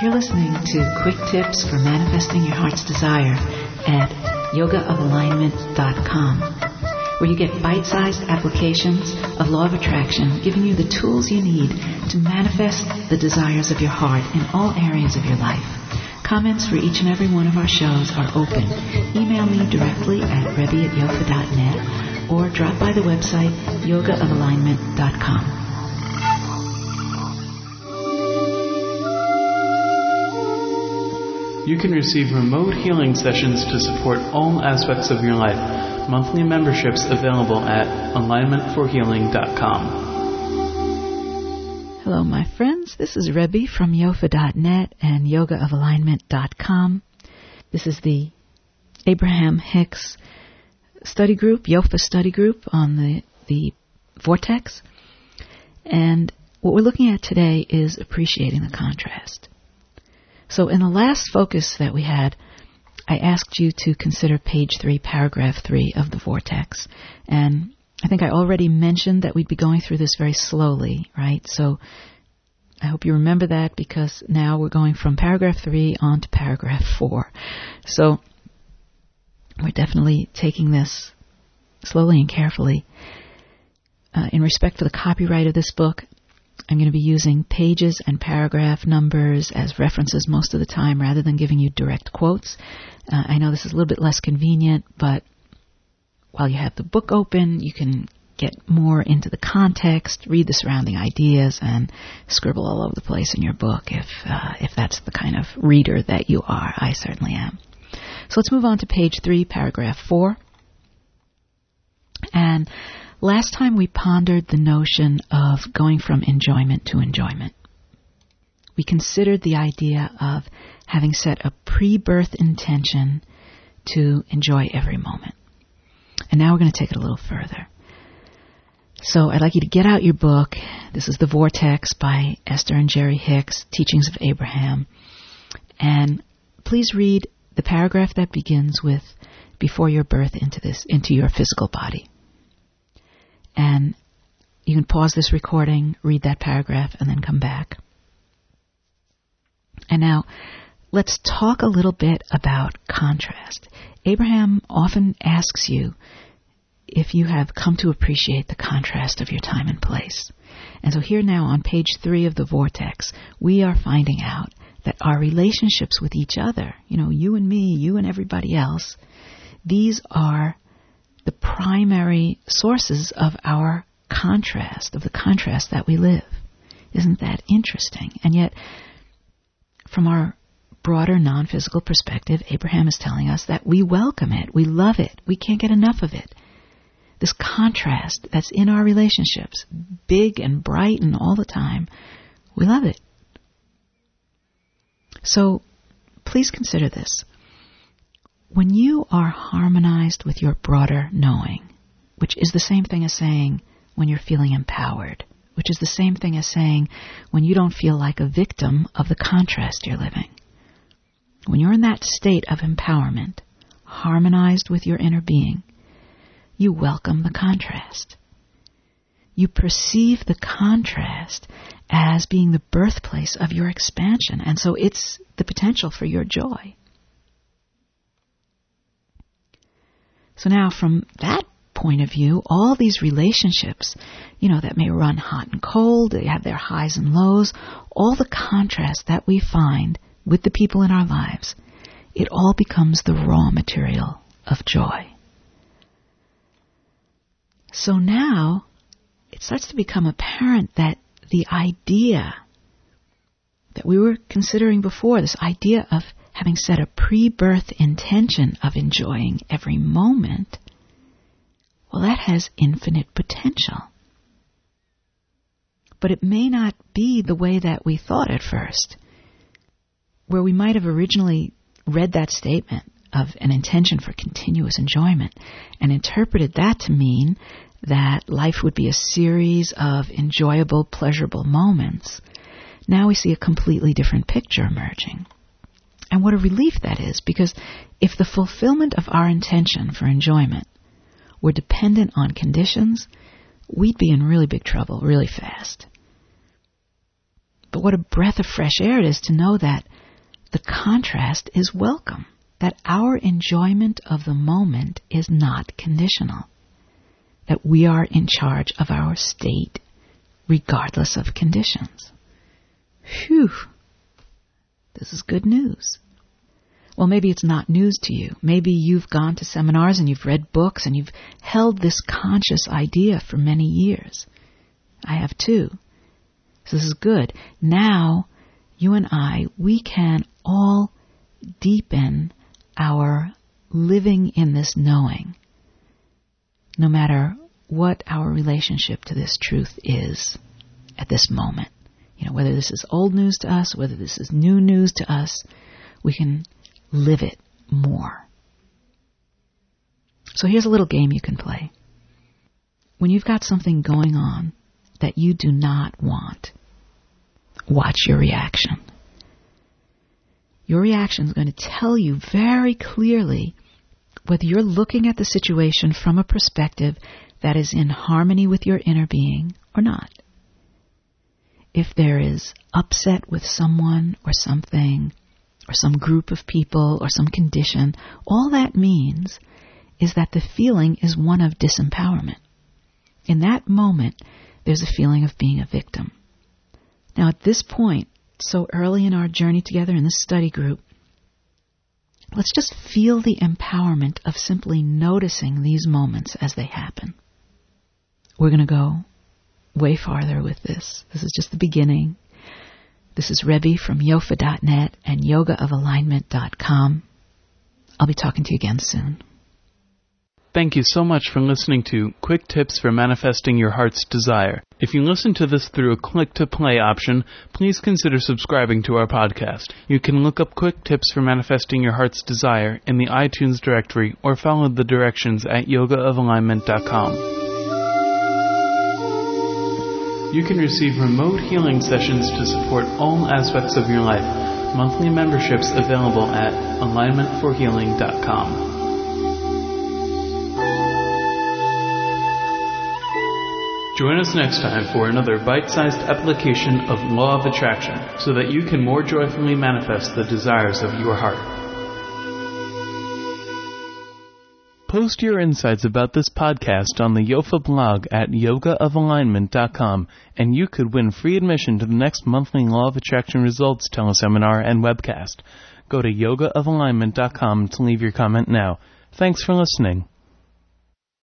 You're listening to Quick Tips for Manifesting Your Heart's Desire at yogaofalignment.com, where you get bite sized applications of Law of Attraction, giving you the tools you need to manifest the desires of your heart in all areas of your life. Comments for each and every one of our shows are open. Email me directly at rebbe at yofa.net or drop by the website yogaofalignment.com. You can receive remote healing sessions to support all aspects of your life. Monthly memberships available at alignmentforhealing.com. Hello, my friends. This is Rebbe from yofa.net and yogaofalignment.com. This is the Abraham Hicks study group, Yofa study group on the, the Vortex. And what we're looking at today is appreciating the contrast. So in the last focus that we had, I asked you to consider page 3, paragraph 3 of the Vortex. And I think I already mentioned that we'd be going through this very slowly, right? So I hope you remember that because now we're going from paragraph 3 on to paragraph 4. So we're definitely taking this slowly and carefully. Uh, in respect for the copyright of this book, I'm going to be using pages and paragraph numbers as references most of the time rather than giving you direct quotes. Uh, I know this is a little bit less convenient, but while you have the book open, you can get more into the context, read the surrounding ideas, and scribble all over the place in your book if uh, if that's the kind of reader that you are. I certainly am. So let's move on to page three, paragraph four. And Last time we pondered the notion of going from enjoyment to enjoyment. We considered the idea of having set a pre-birth intention to enjoy every moment. And now we're going to take it a little further. So I'd like you to get out your book. This is The Vortex by Esther and Jerry Hicks, Teachings of Abraham. And please read the paragraph that begins with before your birth into this, into your physical body. And you can pause this recording, read that paragraph, and then come back. And now, let's talk a little bit about contrast. Abraham often asks you if you have come to appreciate the contrast of your time and place. And so here now on page three of the vortex, we are finding out that our relationships with each other, you know, you and me, you and everybody else, these are the primary sources of our contrast, of the contrast that we live. Isn't that interesting? And yet, from our broader non physical perspective, Abraham is telling us that we welcome it, we love it, we can't get enough of it. This contrast that's in our relationships, big and bright and all the time, we love it. So, please consider this when you are harmonized with your broader knowing, which is the same thing as saying when you're feeling empowered, which is the same thing as saying when you don't feel like a victim of the contrast you're living. When you're in that state of empowerment, harmonized with your inner being, you welcome the contrast. You perceive the contrast as being the birthplace of your expansion, and so it's the potential for your joy. So now from that point of view, all these relationships, you know, that may run hot and cold, they have their highs and lows, all the contrast that we find with the people in our lives, it all becomes the raw material of joy. So now it starts to become apparent that the idea that we were considering before, this idea of having set a pre-birth intention of enjoying every moment, well, that has infinite potential. But it may not be the way that we thought at first. Where we might have originally read that statement of an intention for continuous enjoyment and interpreted that to mean that life would be a series of enjoyable, pleasurable moments, now we see a completely different picture emerging. And what a relief that is, because if the fulfillment of our intention for enjoyment were dependent on conditions, we'd be in really big trouble really fast. But what a breath of fresh air it is to know that the contrast is welcome, that our enjoyment of the moment is not conditional, that we are in charge of our state regardless of conditions. Phew. This is good news. Well, maybe it's not news to you. Maybe you've gone to seminars and you've read books and you've held this conscious idea for many years. I have too. So this is good. Now, you and I, we can all deepen our living in this knowing, no matter what our relationship to this truth is at this moment. You know, whether this is old news to us, whether this is new news to us, we can live it more. So here's a little game you can play. When you've got something going on that you do not want, watch your reaction. Your reaction is going to tell you very clearly whether you're looking at the situation from a perspective that is in harmony with your inner being or not. If there is upset with someone or something, or some group of people or some condition, all that means is that the feeling is one of disempowerment. In that moment, there's a feeling of being a victim. Now, at this point, so early in our journey together in this study group, let's just feel the empowerment of simply noticing these moments as they happen. We're going to go way farther with this. This is just the beginning. This is Rebbe from yofa.net and yogaofalignment.com. I'll be talking to you again soon. Thank you so much for listening to Quick Tips for Manifesting Your Heart's Desire. If you listen to this through a click to play option, please consider subscribing to our podcast. You can look up Quick Tips for Manifesting Your Heart's Desire in the iTunes directory or follow the directions at yogaofalignment.com. You can receive remote healing sessions to support all aspects of your life. Monthly memberships available at alignmentforhealing.com. Join us next time for another bite sized application of Law of Attraction so that you can more joyfully manifest the desires of your heart. Post your insights about this podcast on the Yofa blog at yogaofalignment.com, and you could win free admission to the next monthly Law of Attraction Results teleseminar and webcast. Go to yogaofalignment.com to leave your comment now. Thanks for listening.